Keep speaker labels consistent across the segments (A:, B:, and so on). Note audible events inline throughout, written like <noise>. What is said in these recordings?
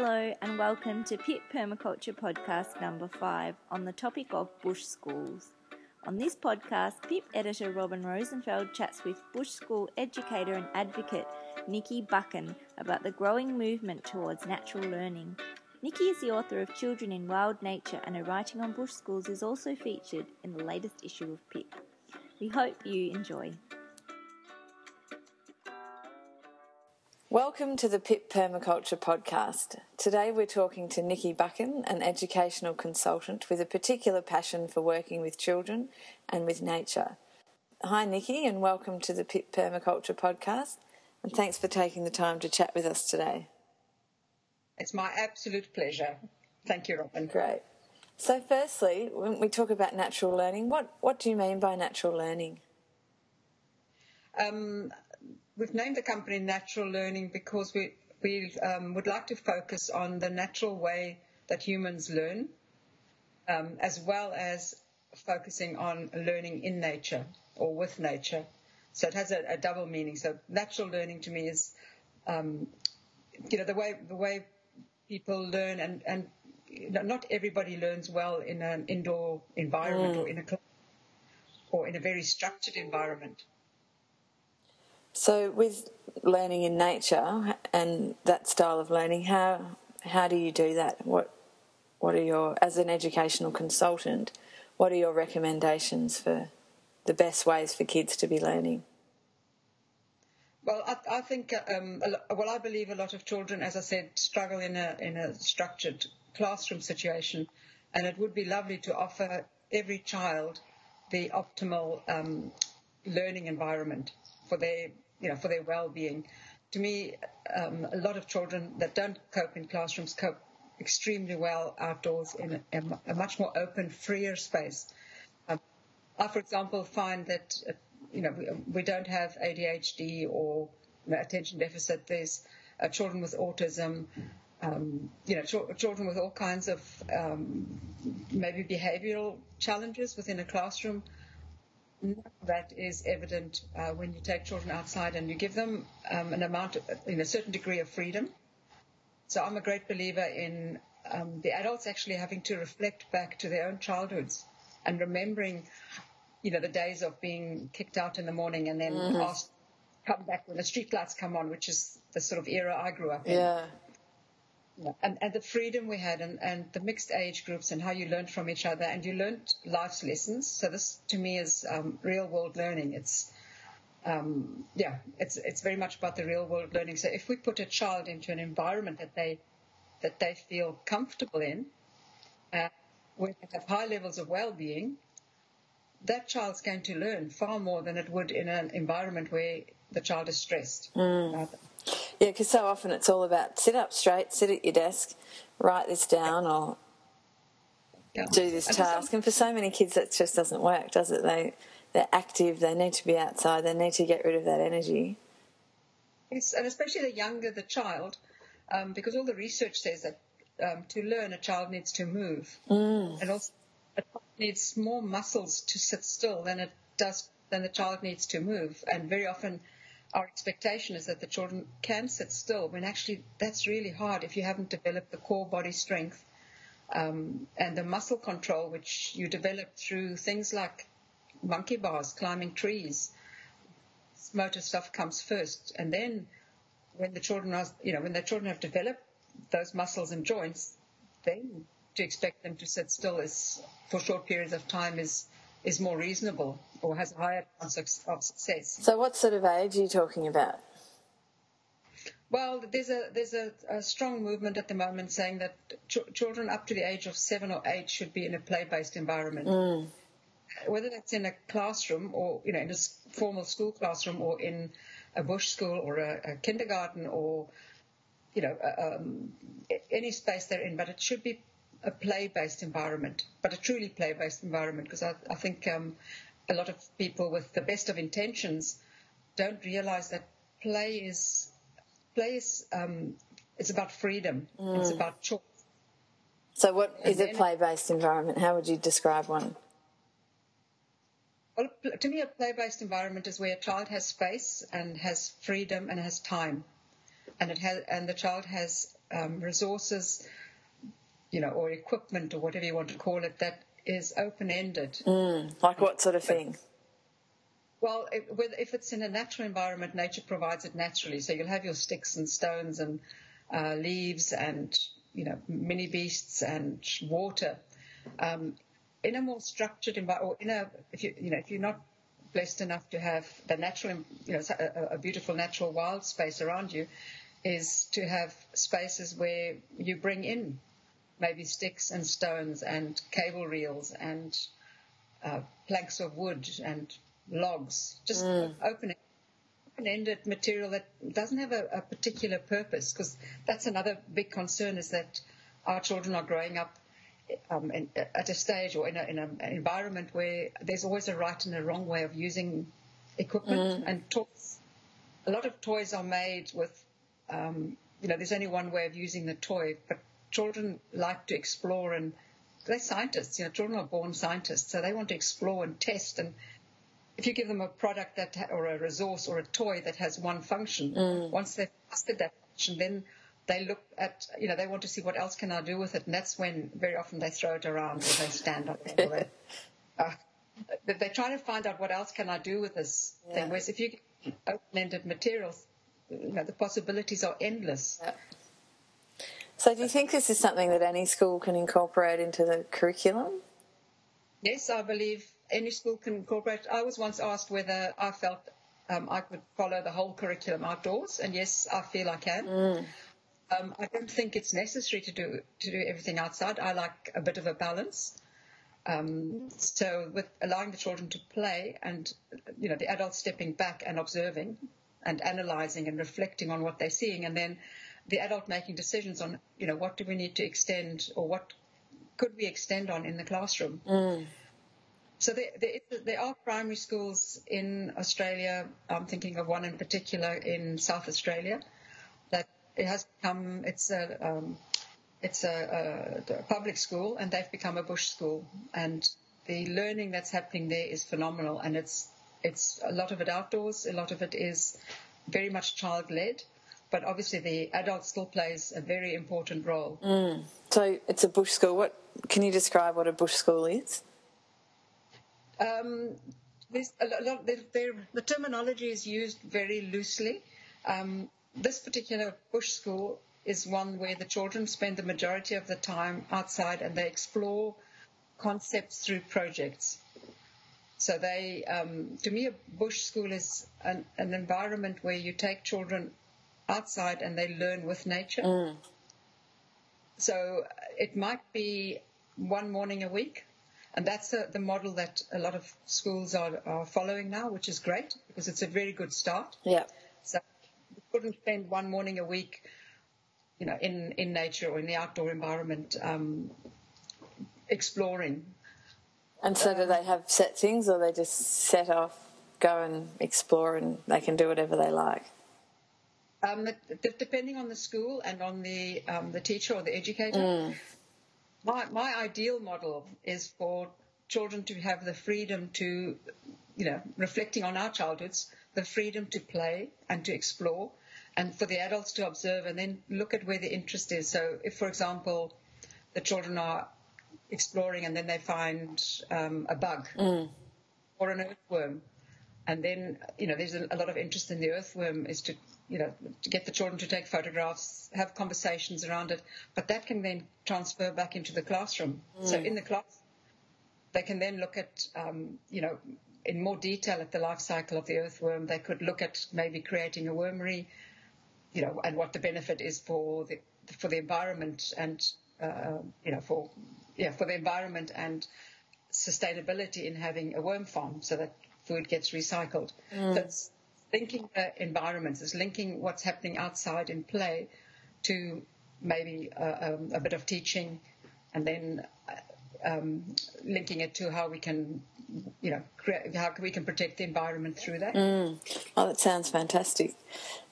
A: Hello, and welcome to Pip Permaculture Podcast number five on the topic of bush schools. On this podcast, Pip editor Robyn Rosenfeldt chats with bush school educator and advocate Nikki Buchan about the growing movement towards natural learning. Nikki is the author of Children in Wild Nature, and her writing on bush schools is also featured in the latest issue of Pip. We hope you enjoy.
B: Welcome to the Pip Permaculture Podcast. Today we're talking to Nikki Buchan, an educational consultant with a particular passion for working with children and with nature. Hi, Nikki, and welcome to the Pip Permaculture Podcast. And thanks for taking the time to chat with us today.
C: It's my absolute pleasure. Thank you, Robyn.
B: Great. So, firstly, when we talk about natural learning, what, what do you mean by natural learning?
C: Um, we've named the company Natural Learning because we we um, would like to focus on the natural way that humans learn, um, as well as focusing on learning in nature or with nature. So it has a, a double meaning. So natural learning to me is, um, you know, the way the way people learn, and and not everybody learns well in an indoor environment mm. or in a or in a very structured environment.
B: So, with learning in nature and that style of learning, how how do you do that? What what are your as an educational consultant? What are your recommendations for the best ways for kids to be learning?
C: Well, I, I think um, well, I believe a lot of children, as I said, struggle in a in a structured classroom situation, and it would be lovely to offer every child the optimal um, learning environment for their you know, for their well-being. To me, um, a lot of children that don't cope in classrooms cope extremely well outdoors in a, a much more open, freer space. Um, I, for example, find that uh, you know we, we, don't have ADHD or you know, attention deficit. There's uh, children with autism. Um, you know, ch- children with all kinds of um, maybe behavioural challenges within a classroom that is evident uh, when you take children outside and you give them um, an amount, of, in a certain degree of freedom. So I'm a great believer in um, the adults actually having to reflect back to their own childhoods and remembering, you know, the days of being kicked out in the morning and then mm-hmm. asked come back when the street lights come on, which is the sort of era I grew up in.
B: Yeah
C: and, and the freedom we had and, and the mixed age groups and how you learned from each other and you learned life's lessons. So this to me is um, real world learning. It's um, yeah, it's it's very much about the real world learning. So if we put a child into an environment that they that they feel comfortable in, uh, where they have high levels of well-being, that child's going to learn far more than it would in an environment where the child is stressed.
B: Mm. Yeah, because so often it's all about sit up straight, sit at your desk, write this down, or yeah. do this task. And for so many kids, that just doesn't work, does it? They they're active. They need to be outside. They need to get rid of that energy.
C: Yes, and especially the younger the child, um, because all the research says that um, to learn, a child needs to move,
B: mm.
C: and also a child needs more muscles to sit still than it does than the child needs to move, and very often our expectation is that the children can sit still when actually that's really hard if you haven't developed the core body strength um, and the muscle control which you develop through things like monkey bars, climbing trees. Motor stuff comes first, and then when the children are, you know, when the children have developed those muscles and joints, then to expect them to sit still is for short periods of time is is more reasonable or has a higher chance of success.
B: So, what sort of age are you talking about?
C: Well, there's a there's a, a strong movement at the moment saying that ch- children up to the age of seven or eight should be in a play-based environment.
B: Mm.
C: Whether that's in a classroom or you know in a formal school classroom or in a bush school or a, a kindergarten or you know um, any space they're in, but it should be a play-based environment, but a truly play-based environment, because I, I think um, a lot of people with the best of intentions don't realize that play is play is um, it's about freedom. Mm. It's about choice.
B: So, what and is a play-based environment? How would you describe one?
C: Well, to me, a play-based environment is where a child has space and has freedom and has time. and it has and the child has um, resources, you know, or equipment or whatever you want to call it that is open ended.
B: Mm, like what sort of thing?
C: Well, if, if it's in a natural environment, nature provides it naturally. So you'll have your sticks and stones and uh, leaves and you know mini beasts and water. Um, in a more structured environment, or in a if you you know if you're not blessed enough to have the natural, you know, a, a beautiful natural wild space around you, is to have spaces where you bring in maybe sticks and stones and cable reels and uh, planks of wood and logs, just mm. open open-ended material that doesn't have a, a particular purpose. Because that's another big concern is that our children are growing up um, in, at a stage or in, a, in, an environment where there's always a right and a wrong way of using equipment mm. and toys. A lot of toys are made with, um, you know, there's only one way of using the toy, but children like to explore and they're scientists. You know, children are born scientists, so they want to explore and test and if you give them a product that or a resource or a toy that has one function, mm. once they've mastered that function, then they look at you know they want to see what else can I do with it, and that's when very often they throw it around or they stand up. <laughs> they, uh, they're trying to find out what else can I do with this yeah. thing. Whereas if you open-ended materials, you know the possibilities are endless. Yeah.
B: So, do you think this is something that any school can incorporate into the curriculum?
C: Yes, I believe any school can incorporate. I was once asked whether I felt um, I could follow the whole curriculum outdoors, and yes, I feel I can. Mm. Um, I don't think it's necessary to do to do everything outside. I like a bit of a balance. Um, so, with allowing the children to play, and you know, the adults stepping back and observing, and analysing and reflecting on what they're seeing, and then the adult making decisions on, you know, what do we need to extend or what could we extend on in the classroom. Mm. So there, there, there, are primary schools in Australia. I'm thinking of one in particular in South Australia that it has become it's a um, it's a, a, public school and they've become a bush school and the learning that's happening there is phenomenal and it's it's a lot of it outdoors, a lot of it is very much child led. But obviously, the adult still plays a very important role.
B: Mm. So it's a bush school. What can you describe what a bush school is?
C: Um, lot, they're, they're, the terminology is used very loosely. Um, this particular bush school is one where the children spend the majority of the time outside and they explore concepts through projects. So they, um, to me, a bush school is an, an, environment where you take children outside and they learn with nature. Mm. So it might be one morning a week and that's a, the model that a lot of schools are, are, following now, which is great because it's a very good start.
B: Yeah.
C: So you couldn't spend one morning a week, you know, in, in nature or in the outdoor environment um, exploring.
B: And so, do they have set things, or they just set off, go and explore, and they can do whatever they like?
C: Um, depending on the school and on the um, the teacher or the educator. Mm my, my ideal model is for children to have the freedom to, you know, reflecting on our childhoods, the freedom to play and to explore, and for the adults to observe and then look at where the interest is. So, if, for example, the children are exploring and then they find um, a bug mm. or an earthworm, and then you know there's a, a lot of interest in the earthworm, is to you know, to get the children to take photographs, have conversations around it. But that can then transfer back into the classroom. Mm. So in the class, they can then look at, um, you know, in more detail at the life cycle of the earthworm. They could look at maybe creating a wormery, you know, and what the benefit is for the for the environment and uh, you know for yeah for the environment and sustainability in having a worm farm so that food gets recycled. Mm. So linking the environments, is linking what's happening outside in play to maybe uh, um, a bit of teaching, and then uh, um, linking it to how we can, you know, create, how we can protect the environment through that.
B: Mm. Oh, that sounds fantastic.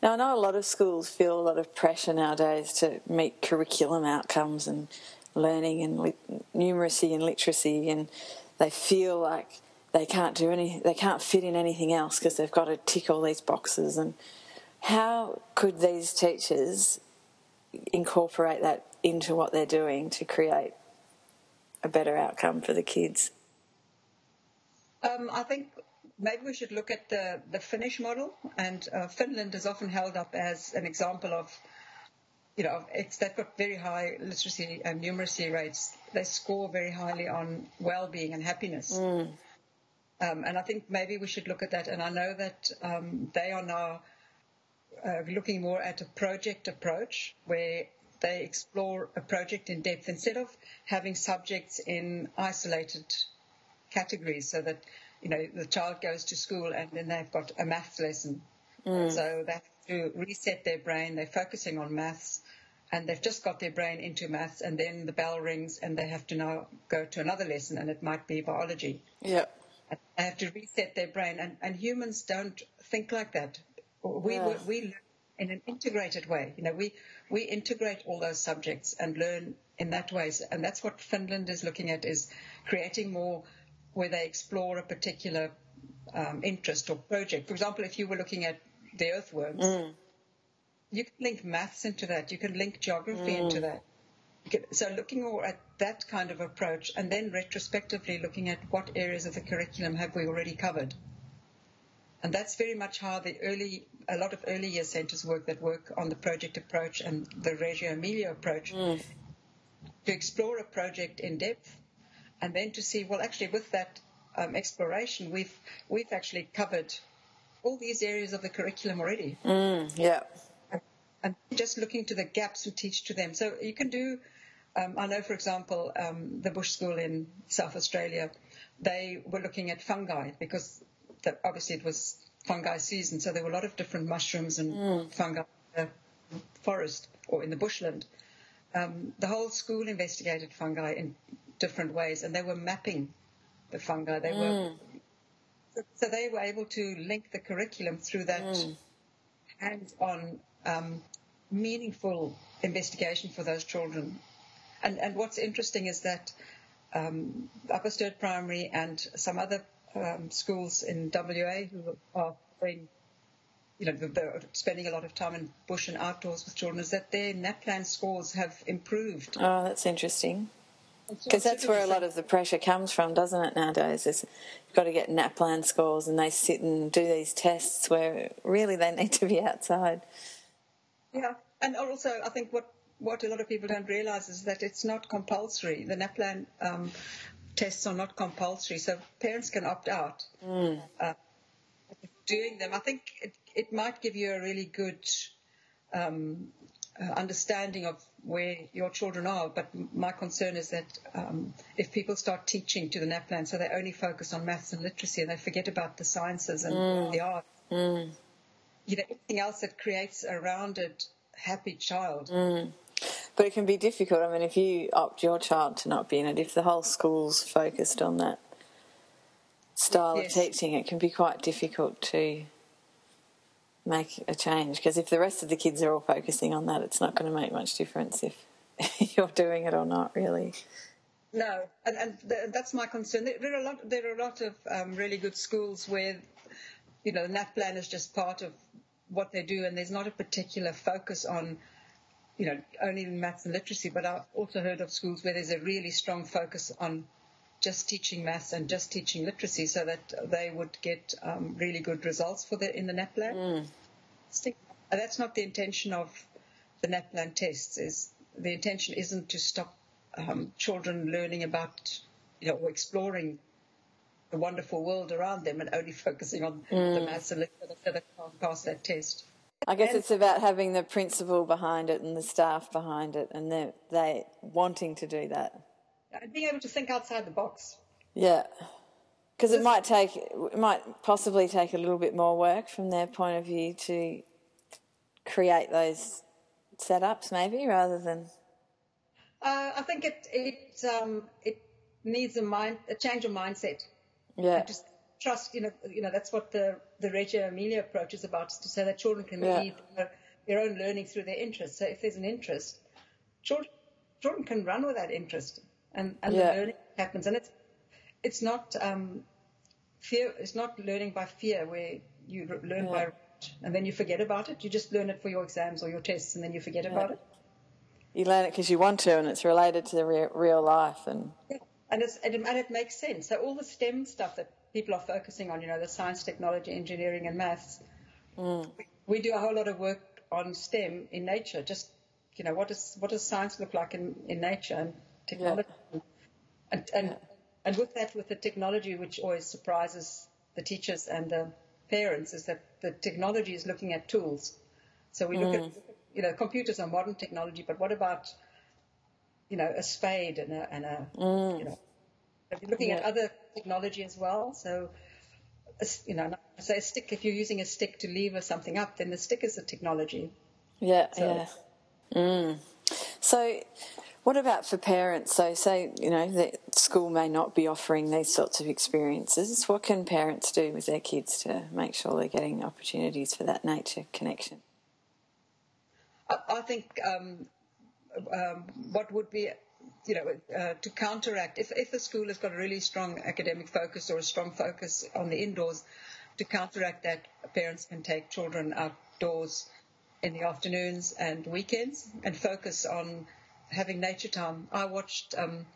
B: Now I know a lot of schools feel a lot of pressure nowadays to meet curriculum outcomes and learning and li- numeracy and literacy, and they feel like they can't do any, they can't fit in anything else because they've got to tick all these boxes. And How could these teachers incorporate that into what they're doing to create a better outcome for the kids?
C: Um, I think maybe we should look at the, the Finnish model, and uh, Finland is often held up as an example of, you know, it's, they've got very high literacy and numeracy rates. They score very highly on well-being and happiness.
B: Mm.
C: Um, and I think maybe we should look at that. And I know that um, they are now uh, looking more at a project approach where they explore a project in depth instead of having subjects in isolated categories so that you know the child goes to school and then they've got a maths lesson
B: Mm.
C: so they have to reset their brain they're focusing on maths and they've just got their brain into maths and then the bell rings and they have to now go to another lesson and it might be biology
B: Yeah.
C: And they have to reset their brain and, and humans don't think like that. We
B: Yeah.
C: we- learn in an integrated way. You know we we integrate all those subjects and learn in that way. And that's what Finland is looking at is creating more where they explore a particular um, interest or project. For example if you were looking at the earthworms you can link maths into that. You can link geography into that so looking more at that kind of approach and then retrospectively looking at what areas of the curriculum have we already covered and that's very much how the early, a lot of early year centres work that work on the project approach and the Reggio Emilia approach to explore a project in depth and then to see, well, actually with that um, exploration, we've, we've actually covered all these areas of the curriculum already
B: Mm. Yeah.
C: and just looking to the gaps and teach to them. So you can do, um, I know, for example, um, the Bush School in South Australia, they were looking at fungi because the, obviously it was fungi season, so there were a lot of different mushrooms and fungi in the forest or in the bushland. Um, the whole school investigated fungi in different ways, and they were mapping the fungi. They were so they were able to link the curriculum through that hands-on, um, meaningful investigation for those children. And, and what's interesting is that um, Upper Sturt Primary and some other um, schools in WA who are you know, they're spending a lot of time in bush and outdoors with children, is that their NAPLAN scores have improved.
B: Oh, that's interesting. Because that's where a lot of the pressure comes from, doesn't it, nowadays? Is you've got to get NAPLAN scores and they sit and do these tests where really they <laughs> need to be outside.
C: Yeah, and also I think what what a lot of people don't realise is that it's not compulsory. The NAPLAN um, tests are not compulsory, so parents can opt out. Uh, doing them, I think it, it might give you a really good um, uh, understanding of where your children are. But my concern is that um, if people start teaching to the NAPLAN, so they only focus on maths and literacy and they forget about the sciences and the art, you know, anything else that creates a rounded, happy child.
B: But it can be difficult. I mean, if you opt your child to not be in it, if the whole school's focused on that style
C: Yes.
B: of teaching, it can be quite difficult to make a change. Because if the rest of the kids are all focusing on that, it's not going to make much difference if <laughs> you're doing it or not, really.
C: No, and, and th- that's my concern. There, are a lot. There are a lot of um, really good schools where, you know, the NAPLAN is just part of what they do, and there's not a particular focus on, you know, only in maths and literacy. But I've also heard of schools where there's a really strong focus on just teaching maths and just teaching literacy, so that they would get um, really good results for the in the NAPLAN. And That's not the intention of the NAPLAN tests. Is the intention isn't to stop um, children learning about, you know, or exploring the wonderful world around them and only focusing on the maths and literacy so they can't pass that test.
B: I guess it's about having the principal behind it and the staff behind it, and they they wanting to do that.
C: And being able to think outside the box.
B: Yeah, because it might take, it might possibly take a little bit more work from their point of view to create those setups, maybe rather than
C: Uh, I think it it um, it needs a mind a change of mindset.
B: yeah,
C: Just trust, you know, you know that's what the the Reggio Emilia approach is about, is to say that children can
B: Yeah.
C: lead their, their own learning through their interests. So if there's an interest, children children can run with that interest, and and
B: Yeah.
C: the learning happens. And it's it's not um, fear. It's not learning by fear, where you learn by and then you forget about it. You just learn it for your exams or your tests, and then you forget about it.
B: You learn it because you want to, and it's related to the re- real life. And
C: yeah. and, it's, and, it, and it makes sense. So all the STEM stuff that people are focusing on, you know, the science, technology, engineering, and maths. Mm. We, do a whole lot of work on STEM in nature. Just you know, what does what does science look like in, in nature and technology? Yeah. And and, yeah. and with that, with the technology, which always surprises the teachers and the parents, is that the technology is looking at tools. So we look mm. at you know, computers are modern technology, but what about you know a spade and a and a mm. you know, looking yeah. at other technology as well. So you know, say a stick. If you're using a stick to lever something up, then the stick is a technology.
B: Yeah, so, yeah. Mm. So, what about for parents? So, say, you know, the school may not be offering these sorts of experiences. What can parents do with their kids to make sure they're getting opportunities for that nature connection?
C: I, I think um, um, what would be, you know, uh, to counteract, if, if the school has got a really strong academic focus or a strong focus on the indoors, to counteract that, parents can take children outdoors in the afternoons and weekends and focus on having nature time. I watched um,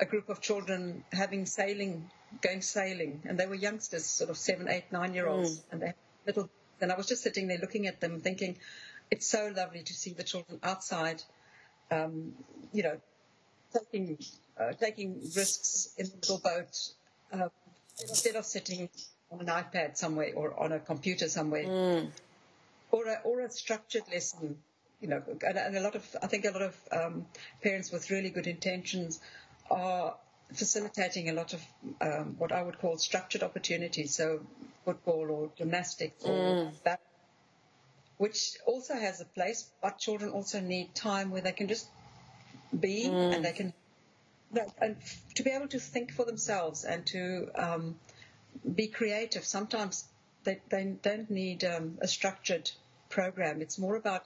C: a group of children having sailing, going sailing, and they were youngsters, sort of seven, eight, nine year olds, mm. and they little. And I was just sitting there looking at them, thinking, it's so lovely to see the children outside, um, you know, taking uh, taking risks in the little boat uh, instead of sitting on an iPad somewhere or on a computer somewhere. Mm or a, or a structured lesson. You know, and, and a lot of I think a lot of um, parents with really good intentions are facilitating a lot of um, what I would call structured opportunities. So football or gymnastics or mm. that, which also has a place, but children also need time where they can just be mm. and they can and to be able to think for themselves and to um, be creative. Sometimes they, they don't need um, a structured program. It's more about,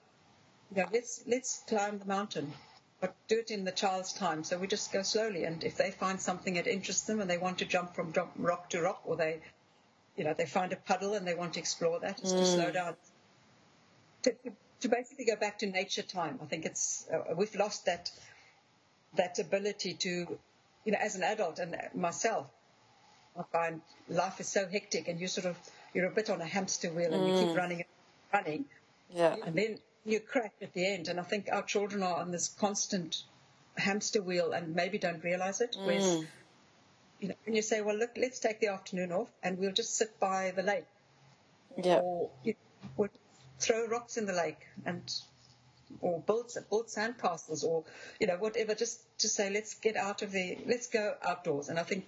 C: you know, let's, let's climb the mountain, but do it in the child's time. So we just go slowly. And if they find something that interests them and they want to jump from rock to rock or they, you know, they find a puddle and they want to explore that, it's mm. to slow down. To, to, basically go back to nature time. I think it's, uh, we've lost that, that ability to, you know, as an adult and myself, I find life is so hectic and you sort of, you're a bit on a hamster wheel and mm. you keep mm. running and running.
B: Yeah.
C: And then you crack at the end. And I think our children are on this constant hamster wheel and maybe don't realize it. Mm. Whereas, you know, when you say, well, look, let's take the afternoon off and we'll just sit by the lake.
B: Yeah.
C: Or, you know, throw rocks in the lake and or build build sandcastles or you know whatever just to say let's get out of the let's go outdoors and I think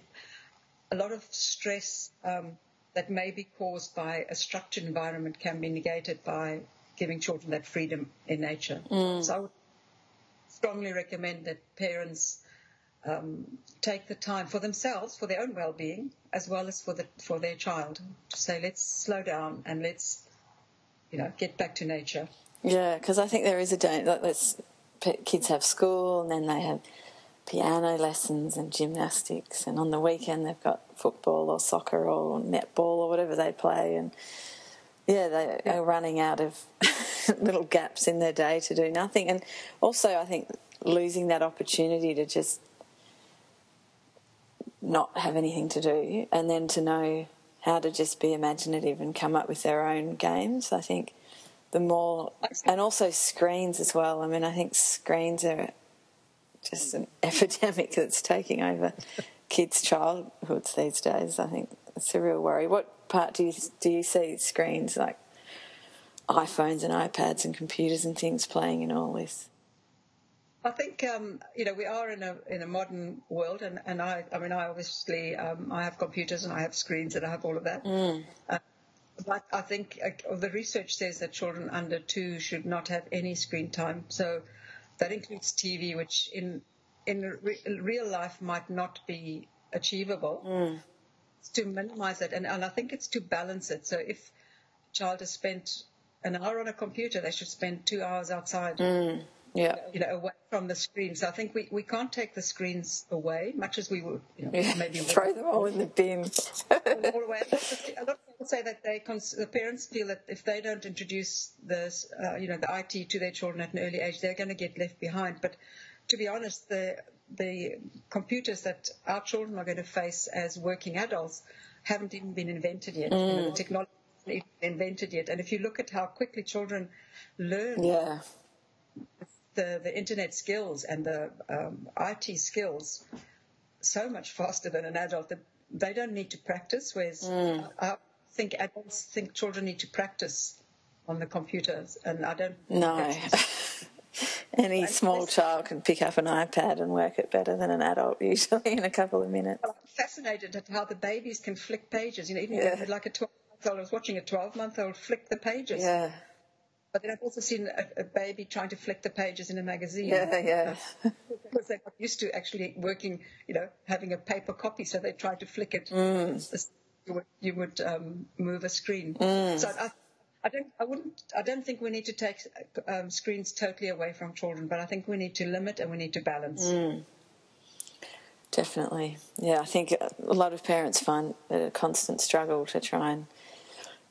C: a lot of stress um, that may be caused by a structured environment can be negated by giving children that freedom in nature. Mm. So I would strongly recommend that parents um, take the time for themselves, for their own well-being, as well as for the for their child, to say, let's slow down and let's, you know, get back to nature.
B: Yeah, because I think there is a danger. Like, let's kids have school and then they have piano lessons and gymnastics, and on the weekend they've got football or soccer or netball or whatever they play, and yeah, they yeah. are running out of <laughs> little gaps in their day to do nothing, and also I think losing that opportunity to just not have anything to do, and then to know how to just be imaginative and come up with their own games. I think the more, and also screens as well. I mean, I think screens are just an <laughs> epidemic that's taking over kids' childhoods these days. I think it's a real worry. What part do you do you see screens like iPhones and iPads and computers and things playing in all this?
C: I think um, you know we are in a in a modern world, and, and I I mean I obviously um, I have computers and I have screens and I have all of that. Mm. Uh, but I think uh, the research says that children under two should not have any screen time. So that includes TV, which in in re- real life might not be achievable. Mm. To minimize it, and, and I think it's to balance it. So if a child has spent an hour on a computer, they should spend two hours outside.
B: Mm. Yeah.
C: You know, away from the screens. I think we, we can't take the screens away, much as we would, you know,
B: yeah.
C: maybe <laughs>
B: throw them all in the bin. <laughs>
C: all away. A lot of people say that they cons- the parents feel that if they don't introduce this, uh, you know, the IT to their children at an early age, they're going to get left behind. But to be honest, the the computers that our children are going to face as working adults haven't even been invented yet. You know, the technology isn't even invented yet. And if you look at how quickly children learn
B: Yeah.
C: The, the internet skills and the um, IT skills so much faster than an adult that they don't need to practice. Whereas I think adults think children need to practice on the computers, and I don't.
B: No. <laughs> Any small child can pick up an iPad and work it better than an adult <laughs> usually in a couple of minutes.
C: I'm fascinated at how the babies can flick pages. You know, even
B: Yeah.
C: like a 12 month old, I was watching a 12 month old flick the pages.
B: Yeah.
C: But then I've also seen a, a baby trying to flick the pages in a magazine.
B: Yeah, yeah.
C: because they got used to actually working, you know, having a paper copy, so they tried to flick it.
B: Mm.
C: You would, you would um, move a screen.
B: Mm.
C: So I, I don't, I wouldn't, I don't think we need to take um, screens totally away from children, but I think we need to limit and we need to balance.
B: Mm. Definitely. Yeah, I think a lot of parents find it a constant struggle to try and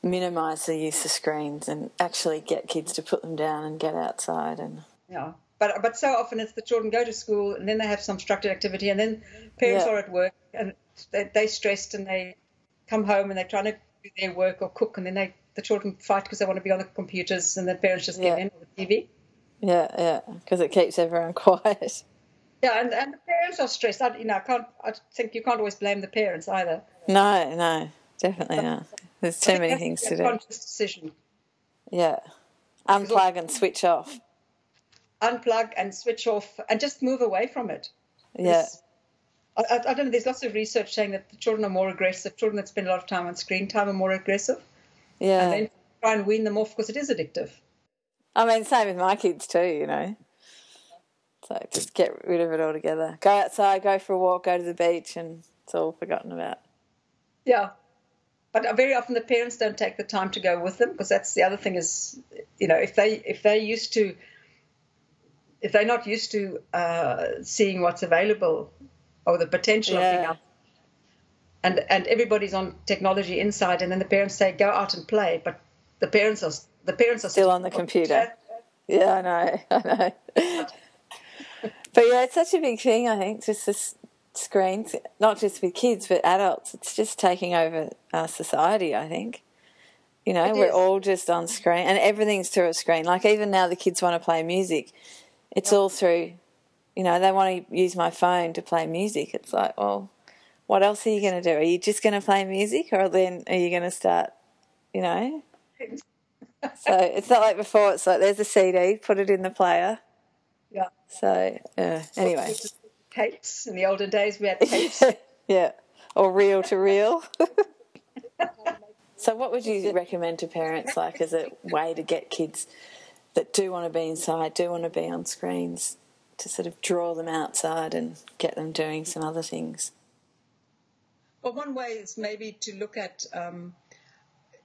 B: minimise the use of screens and actually get kids to put them down and get outside and
C: Yeah. But but so often it's the children go to school and then they have some structured activity and then parents
B: Yeah.
C: are at work and they, they're stressed and they come home and they're trying to do their work or cook and then they the children fight because they want to be on the computers and the parents just
B: Yeah.
C: get in on the TV.
B: yeah, yeah, because it keeps everyone <laughs> quiet.
C: Yeah, and, and the parents are stressed. I, you know, I can't. I think you can't always blame the parents either.
B: No, no, definitely not. There's too many things to do.
C: Conscious decision.
B: Yeah. Unplug and switch off.
C: Unplug and switch off and just move away from it.
B: Yeah.
C: I, I, don't know. There's lots of research saying that the children are more aggressive. Children that spend a lot of time on screen time are more aggressive.
B: Yeah.
C: And then try and wean them off because it is addictive.
B: I mean, same with my kids too, you know. So just get rid of it altogether. Go outside, go for a walk, go to the beach, and it's all forgotten about.
C: Yeah. But very often the parents don't take the time to go with them because that's the other thing is, you know, if they if they're used to, if they're not used to uh, seeing what's available or the potential of being
B: Yeah.
C: out, and and everybody's on technology inside, and then the parents say go out and play, but the parents are the parents are
B: Still on the computer. Yeah, I know, <laughs> I know. <laughs> but yeah, it's such a big thing. I think just this screens, not just with kids but adults. It's just taking over our society. I think. You know,
C: It
B: we're
C: is.
B: all just on screen, and everything's through a screen. Like even now, the kids want to play music. It's all through. You know, they want to use my phone to play music. It's like, well, what else are you going to do? Are you just going to play music, or then are you going to start? You know, <laughs> so it's not like before. It's like there's a CD, put it in the player.
C: Yeah.
B: So uh, anyway,
C: Tapes in the olden days we had <laughs> tapes.
B: yeah, or reel to reel. so, what would you recommend to parents, like as a way to get kids that do want to be inside, do want to be on screens, to sort of draw them outside and get them doing some other things?
C: Well, one way is maybe to look at, um,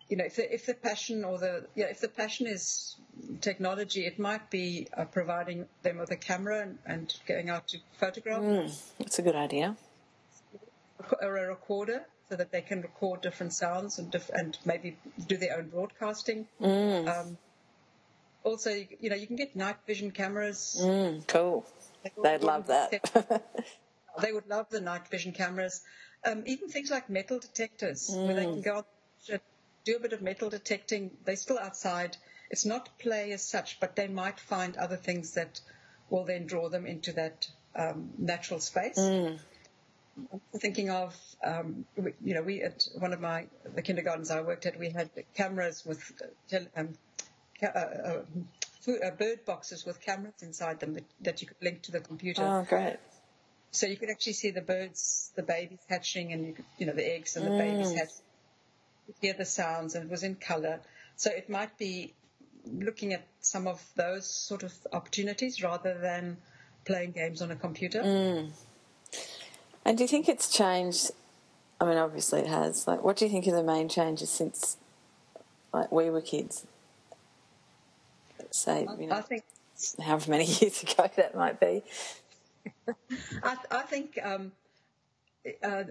C: you know, if the, if the passion or the yeah, if the passion is technology, it might be uh, providing them with a camera and, and going out to photograph
B: That's a good idea.
C: or a recorder so that they can record different sounds and diff- and maybe do their own broadcasting. Um, also, you, know, you can get night vision cameras.
B: Mm, cool. They'd love that. <laughs>
C: They would love the night vision cameras. Um, even things like metal detectors, where they can go out do a bit of metal detecting. They're still outside. It's not play as such, but they might find other things that will then draw them into that um, natural space. Thinking of, um, we, you know, we at one of my the kindergartens I worked at, we had cameras with uh, um, uh, uh, food, uh, bird boxes with cameras inside them that, that you could link to the computer.
B: oh, great.
C: So you could actually see the birds, the babies hatching, and you could, you know, the eggs and the babies hatch. Could hear the sounds, and it was in color. So it might be looking at some of those sort of opportunities rather than playing games on a computer.
B: And do you think it's changed? I mean, obviously it has. Like, what do you think are the main changes since, like, we were kids? Say, you know, I
C: think
B: however many <laughs> years ago that might be. <laughs>
C: I, I think um, uh,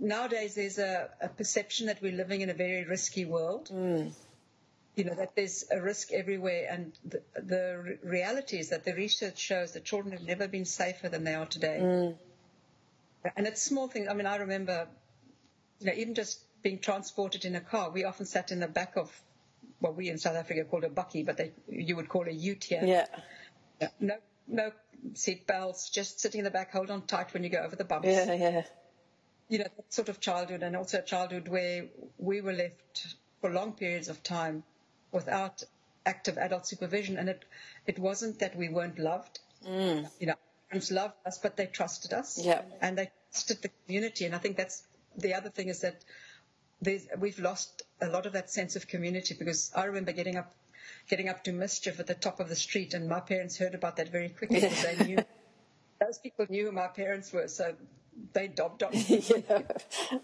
C: nowadays there's a, a, perception that we're living in a very risky world.
B: Mm.
C: You know that there's a risk everywhere, and the, the, reality is that the research shows that children have never been safer than they are today.
B: Mm.
C: And it's small things. I mean, I remember, you know, even just being transported in a car. We often sat in the back of what we in South Africa called a bakkie, but they, you would call a ute here.
B: Yeah.
C: yeah. No, no seat belts, just sitting in the back, hold on tight when you go over the bumps.
B: Yeah, yeah.
C: You know, that sort of childhood and also a childhood where we were left for long periods of time without active adult supervision. And it, it wasn't that we weren't loved.
B: Mm.
C: You know, our parents loved us, but they trusted us.
B: Yeah.
C: And they trusted the community. And I think that's the other thing is that we've lost a lot of that sense of community because I remember getting up, getting up to mischief at the top of the street, and my parents heard about that very quickly because they knew <laughs> those people knew who my parents were, so they dobbed on. <laughs>
B: yeah,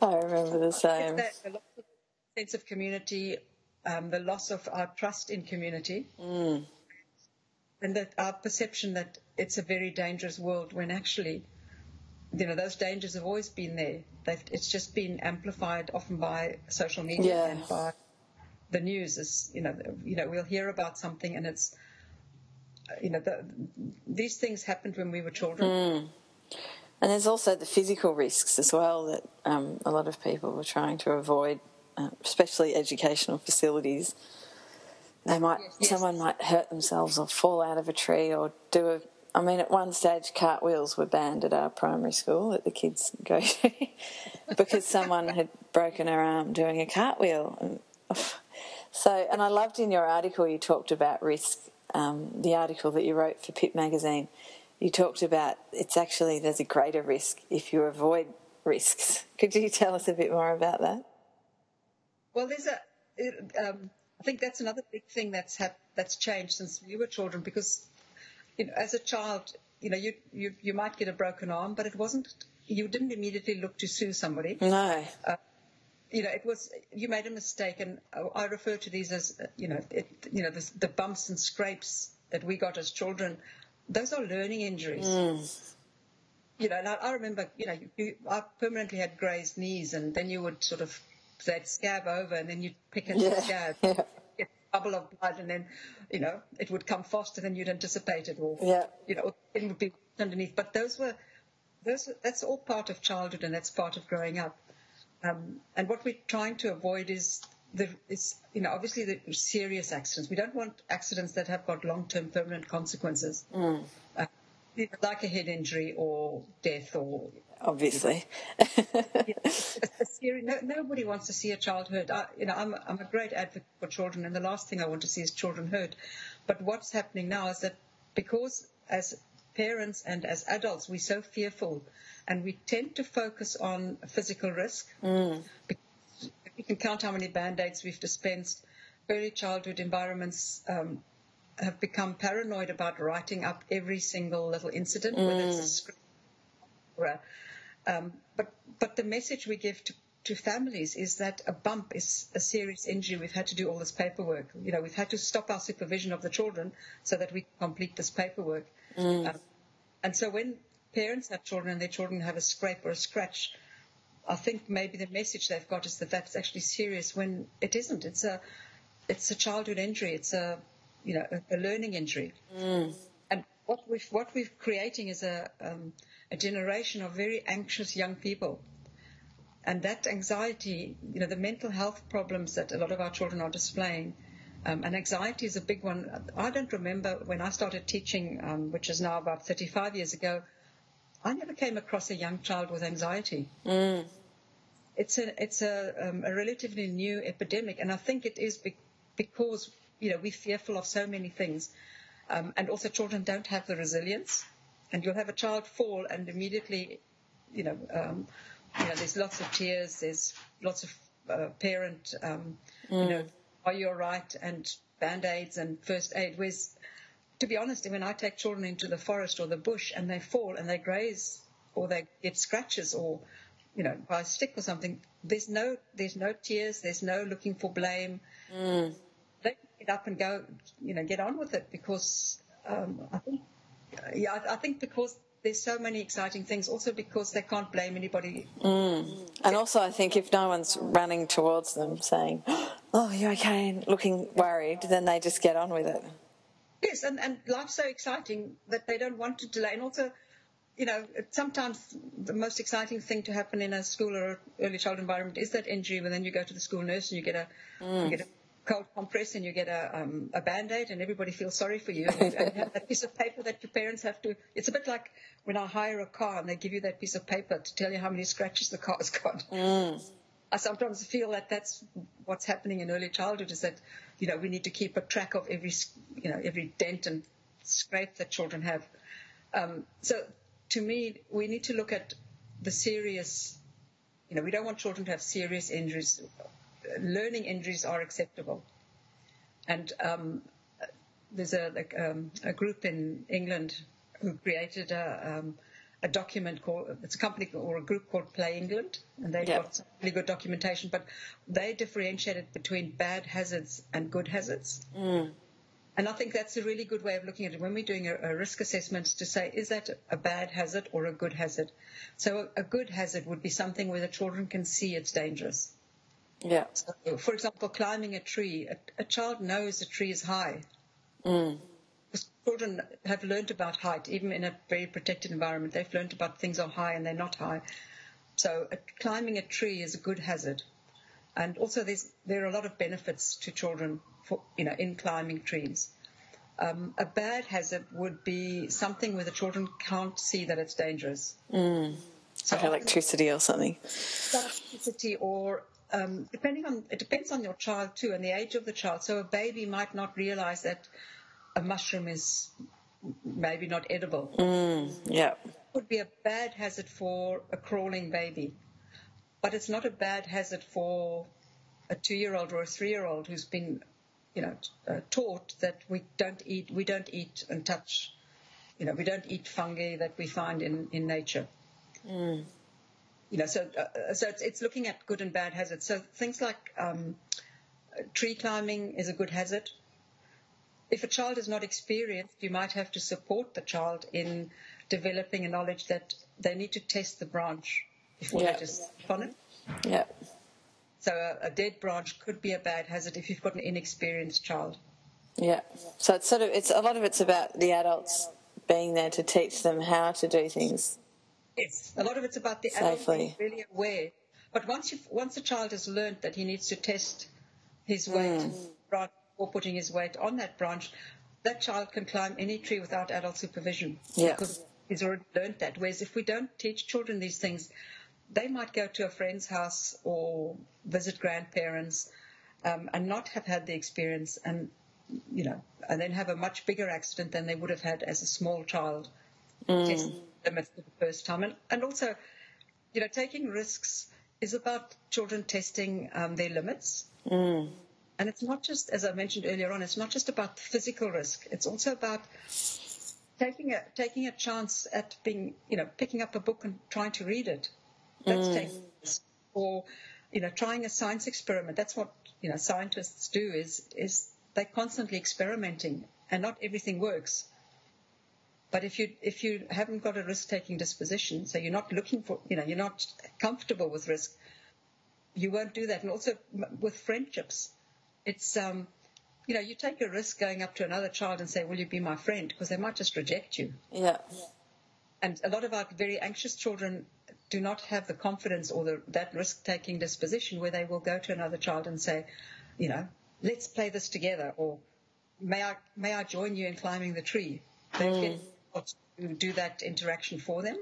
B: I remember the same.
C: That, the sense of community, um, the loss of our trust in community,
B: mm.
C: and that our perception that it's a very dangerous world when actually you know, those dangers have always been there. They've, it's just been amplified often by social media
B: yeah.
C: and by the news. Is you know, you know, we'll hear about something and it's, you know, the, these things happened when we were children.
B: Mm. And there's also the physical risks as well that um, a lot of people were trying to avoid, uh, especially educational facilities. They might, yes, someone might hurt themselves or fall out of a tree or do a I mean, at one stage, cartwheels were banned at our primary school that the kids go <laughs> to because someone had broken her arm doing a cartwheel. And, so, and I loved in your article you talked about risk. Um, the article that you wrote for Pip magazine, you talked about it's actually there's a greater risk if you avoid risks. <laughs> Could you tell us a bit more about that?
C: Well, there's a. It, um, I think that's another big thing that's that's changed since we were children because you know, as a child, you know, you, you, you might get a broken arm, but it wasn't, you didn't immediately look to sue somebody.
B: No.
C: Uh, you know, it was, you made a mistake and I refer to these as, you know, it, you know, the, the bumps and scrapes that we got as children, those are learning injuries.
B: Mm.
C: You know, and I, I remember, you know, you, I permanently had grazed knees and then you would sort of, they'd scab over and then you'd pick at
B: yeah.
C: the scab. <laughs>
B: Yeah Get a
C: bubble of blood, and then, you know, it would come faster than you'd anticipated, or
B: yeah.
C: you know, it would be underneath. But those were, those that's all part of childhood, and that's part of growing up. Um, and what we're trying to avoid is the is you know obviously the serious accidents. We don't want accidents that have got long-term permanent consequences,
B: mm.
C: uh, like a head injury or death or
B: obviously. <laughs>
C: no, nobody wants to see a child hurt. I, you know, I'm, I'm a great advocate for children, and the last thing I want to see is children hurt. But what's happening now is that because as parents and as adults we're so fearful, and we tend to focus on physical risk.
B: Mm.
C: We can count how many band-aids we've dispensed. Early childhood environments um, have become paranoid about writing up every single little incident, mm. whether it's a mm. script or a um, but but the message we give to, to families is that a bump is a serious injury. We've had to do all this paperwork. You know, we've had to stop our supervision of the children so that we complete this paperwork.
B: Mm. Um,
C: and so when parents have children and their children have a scrape or a scratch, I think maybe the message they've got is that that's actually serious when it isn't. It's a it's a childhood injury. It's a you know a, a learning injury.
B: Mm.
C: And what we've what we're creating is a um, a generation of very anxious young people. And that anxiety, you know, the mental health problems that a lot of our children are displaying, um, and anxiety is a big one. I don't remember when I started teaching, um, which is now about 35 years ago, I never came across a young child with anxiety.
B: Mm.
C: It's a it's a, um, a, relatively new epidemic, and I think it is be- because you know we're fearful of so many things, um, and also children don't have the resilience and you'll have a child fall and immediately, you know, um, you know, there's lots of tears, there's lots of uh, parent, um, mm. you know, are you all right? And band aids and first aid. Whereas, to be honest, when I take children into the forest or the bush and they fall and they graze or they get scratches or, you know, by a stick or something, there's no, there's no tears, there's no looking for blame.
B: Mm.
C: They get up and go, you know, get on with it because um, I think yeah, I, I think because there's so many exciting things. Also because they can't blame anybody.
B: Mm. And also, I think if no one's running towards them saying, <gasps> "Oh, you're okay," and looking worried, then they just get on with it.
C: Yes, and and life's so exciting that they don't want to delay. And also, you know, sometimes the most exciting thing to happen in a school or early child environment is that injury, and then you go to the school nurse and you get a mm. you get a cold compress and you get a, um, a band-aid and everybody feels sorry for you. And, you have that piece of paper that your parents have to, it's a bit like when I hire a car and they give you that piece of paper to tell you how many scratches the car's got. Mm. I sometimes feel that that's what's happening in early childhood is that, you know, we need to keep a track of every, you know, every dent and scrape that children have. Um, so to me, we need to look at the serious, you know, we don't want children to have serious injuries learning injuries are acceptable. And um, there's a, like, um, a group in England who created a, um, a document called, it's a company or a group called Play England, and they've yep. got some really good documentation, but they differentiated between bad hazards and good hazards. Mm. And I think that's a really good way of looking at it when we're doing a, a, risk assessment to say, is that a bad hazard or a good hazard? So a, a good hazard would be something where the children can see it's dangerous.
B: Yeah.
C: So, for example, climbing a tree, a, a, child knows a tree is high. Mm. Children have learned about height, even in a very protected environment. They've learned about things are high and they're not high. So a, climbing a tree is a good hazard. And also there are a lot of benefits to children for, you know, in climbing trees. Um, a bad hazard would be something where the children can't see that it's dangerous.
B: Mm. So like electricity or something.
C: Electricity or um, depending on it depends on your child too and the age of the child. So a baby might not realize that a mushroom is maybe not edible.
B: Mm, yeah, it
C: would be a bad hazard for a crawling baby, but it's not a bad hazard for a two-year-old or a three-year-old who's been, you know, uh, taught that we don't eat, we don't eat and touch, you know, we don't eat fungi that we find in in nature. Mm you know, so uh, so it's, it's looking at good and bad hazards. So things like um, tree climbing is a good hazard. If a child is not experienced, you might have to support the child in developing a knowledge that they need to test the branch before yeah. they just on it.
B: Yeah.
C: So a, a, dead branch could be a bad hazard if you've got an inexperienced child.
B: Yeah. So it's sort of it's a lot of it's about the adults being there to teach them how to do things
C: Yes, a lot of it's about the adults being really aware. But once you once a child has learned that he needs to test his weight mm. Or putting his weight on that branch, that child can climb any tree without adult supervision.
B: Yeah.
C: Because he's already learned that. Whereas if we don't teach children these things, they might go to a friend's house or visit grandparents um, and not have had the experience and you know and then have a much bigger accident than they would have had as a small child. Mm limits for the first time. And, and also, you know, taking risks is about children testing um, their limits. Mm. And it's not just, as I mentioned earlier on, it's not just about physical risk. It's also about taking a taking a chance at being, you know, picking up a book and trying to read it. That's mm. taking risk. Or, you know, trying a science experiment. That's what you know scientists do. Is is they're constantly experimenting, and not everything works. But if you if you haven't got a risk taking disposition, so you're not looking for, you know, you're not comfortable with risk, you won't do that. And also with friendships, it's um, you know, you take a risk going up to another child and say, "Will you be my friend?" Because they might just reject you.
B: Yeah.
C: And a lot of our very anxious children do not have the confidence or the, that risk-taking disposition where they will go to another child and say, you know, let's play this together, or may I may I join you in climbing the tree? They mm. get do that interaction for them.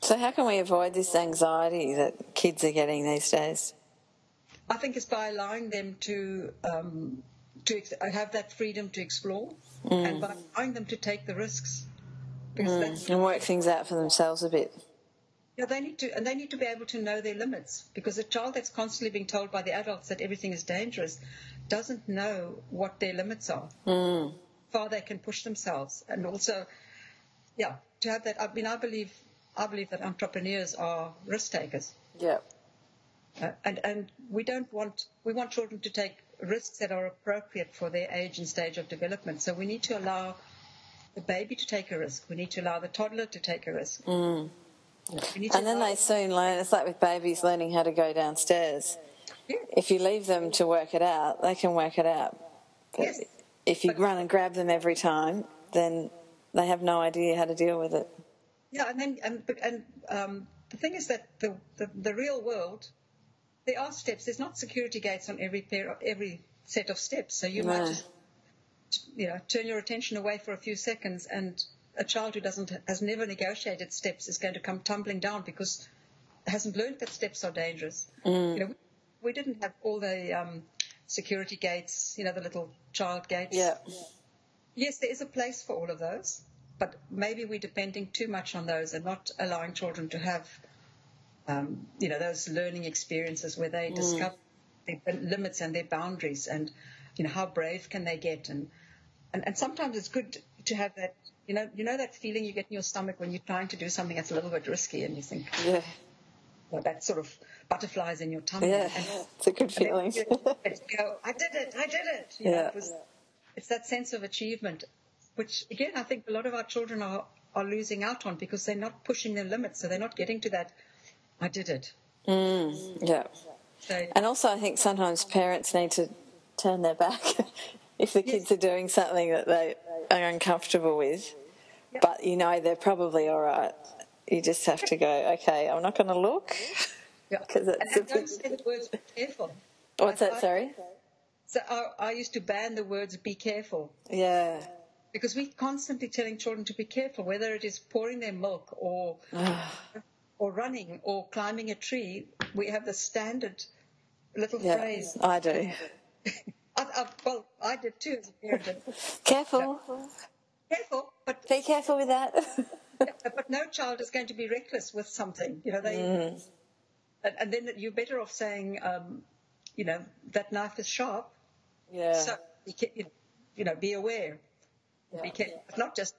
B: So, how can we avoid this anxiety that kids are getting these days?
C: I think it's by allowing them to um, to ex- have that freedom to explore, mm. and by allowing them to take the risks,
B: mm. and work things out for themselves a bit.
C: Yeah, they need to, and they need to be able to know their limits because a child that's constantly being told by the adults that everything is dangerous doesn't know what their limits are. Mm far they can push themselves, and also, yeah, to have that. I mean, I believe I believe that entrepreneurs are risk takers.
B: Yeah.
C: Uh, and and we don't want we want children to take risks that are appropriate for their age and stage of development. So we need to allow the baby to take a risk. We need to allow the toddler to take a risk.
B: Mm.
C: We need to
B: And then they soon learn. It's like with babies learning how to go downstairs.
C: Yeah.
B: If you leave them to work it out, they can work it out. But
C: Yes.
B: if you
C: But-
B: run and grab them every time, then they have no idea how to deal with it.
C: Yeah, and then and and um, the thing is that the, the the real world, there are steps. There's not security gates on every pair, of, every set of steps. So you
B: No.
C: might just, you know, turn your attention away for a few seconds, and a child who doesn't has never negotiated steps is going to come tumbling down because hasn't learned that steps are dangerous.
B: Mm.
C: You know, we, we didn't have all the um, security gates. You know, the little child gates.
B: Yeah.
C: Yes, there is a place for all of those, but maybe we're depending too much on those and not allowing children to have, um, you know, those learning experiences where they discover their limits and their boundaries and, you know, how brave can they get and, and, and sometimes it's good to have that, you know, you know that feeling you get in your stomach when you're trying to do something that's a little bit risky and you think,
B: Yeah.
C: well, that sort of butterflies in your tummy.
B: Yeah.
C: And, <laughs>
B: It's a good feeling.
C: you <laughs> go, I did it, I did it. You know,
B: Yeah.
C: it was, it's that sense of achievement, which again, I think a lot of our children are, are losing out on because they're not pushing their limits. So they're not getting to that, I did it.
B: Mm, yeah.
C: So,
B: And also, I think sometimes parents need to turn their back <laughs> if the kids are doing something that they are uncomfortable with, but you know they're probably all right. You just have to go, okay, I'm not going to look.
C: yeah. <laughs>
B: 'Cause it's
C: and,
B: a
C: don't
B: bit-
C: say the words, be careful.
B: What's
C: I-
B: that, sorry?
C: So I, I used to ban the words, be careful.
B: Yeah.
C: because we're constantly telling children to be careful, whether it is pouring their milk or or running or climbing a tree. We have the standard little
B: Yeah,
C: phrase.
B: I do. <laughs>
C: I, I, well, I did too as a parent. but
B: Careful.
C: Careful, but
B: Be careful with that. <laughs>
C: but no <laughs> child is going to be reckless with something. You know they, and, and then you're better off saying, um, you know, that knife is sharp.
B: yeah.
C: So you- you know, be aware. Be careful, not just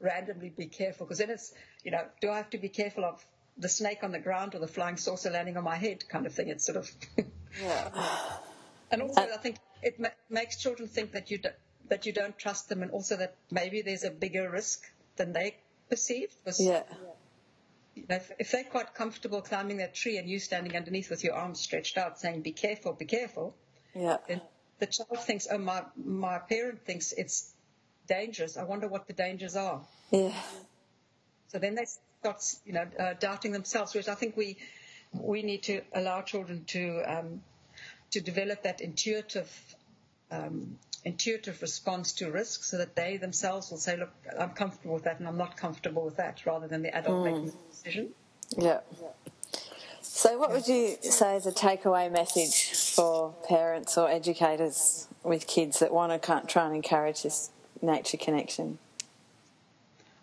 C: randomly be careful, because then it's, you know, do I have to be careful of the snake on the ground or the flying saucer landing on my head, kind of thing. It's sort of, <laughs> yeah. and also I think it ma- makes children think that you do, that you don't trust them, and also that maybe there's a bigger risk than they perceive. 'Cause,
B: yeah.
C: you know, if, if they're quite comfortable climbing that tree and you standing underneath with your arms stretched out, saying "Be careful, be careful,"
B: Yeah.
C: The child thinks, oh, my, my parent thinks it's dangerous. I wonder what the dangers are.
B: Yeah.
C: So then they you know, uh, doubting themselves, which I think we, we need to allow children to, um, to develop that intuitive, um, intuitive response to risk so that they themselves will say, look, I'm comfortable with that and I'm not comfortable with that, rather than the adult making the decision.
B: Yeah. So, what would you say is a takeaway message for parents or educators with kids that want to try and encourage this nature connection?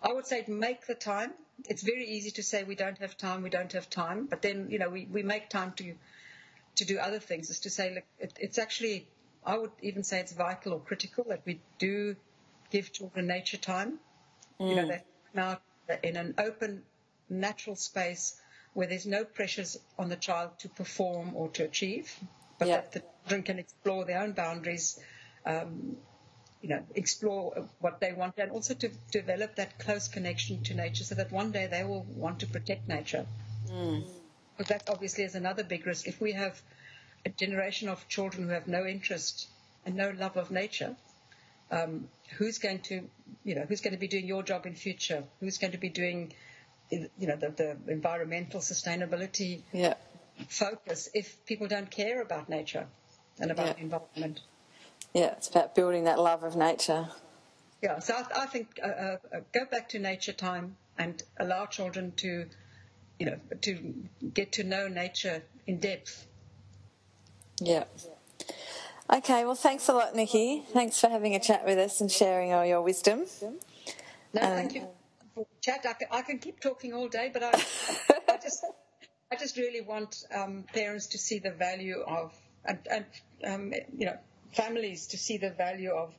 C: I would say make the time. It's very easy to say we don't have time, we don't have time, but then you know we, we make time to to do other things. Is to say look, it, it's actually I would even say it's vital or critical that we do give children nature time. You know, mm. that now in an open, natural space where there's no pressures on the child to perform or to achieve, but
B: Yeah.
C: that the children can explore their own boundaries um, you know, explore what they want and also to develop that close connection to nature so that one day they will want to protect nature. But that obviously is another big risk. If we have a generation of children who have no interest and no love of nature, um, who's going to, you know, who's going to be doing your job in future? Who's going to be doing, you know, the, the environmental sustainability
B: Yeah.
C: focus if people don't care about nature and about
B: Yeah.
C: the environment?
B: Yeah, it's about building that love of nature.
C: Yeah, so I, I think uh, uh, go back to nature time and allow children to, you know, to get to know nature in depth.
B: Yeah. Okay, well, thanks a lot, Nikki. Thanks for having a chat with us and sharing all your wisdom.
C: No,
B: Uh,
C: thank you for the chat. I can, I can keep talking all day, but I, <laughs> I just, I just really want um, parents to see the value of, and, and um, you know, families to see the value of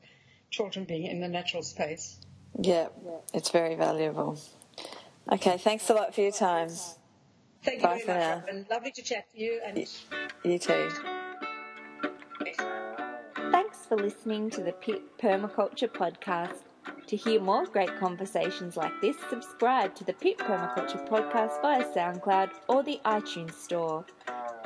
C: children being in the natural space.
B: Yeah, it's very valuable. Okay, thanks a lot for your time.
C: Thank you
B: Bye
C: very
B: for
C: much,
B: now.
C: Robyn. Lovely to chat to you. And
B: You too.
A: Thanks for listening to the Pip Permaculture Podcast. To hear more great conversations like this, subscribe to the Pip Permaculture podcast via SoundCloud or the iTunes Store.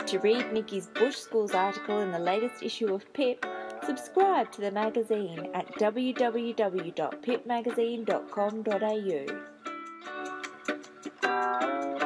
A: To read Nikki's Bush Schools article in the latest issue of Pip, Subscribe to the magazine at www.pipmagazine.com.au.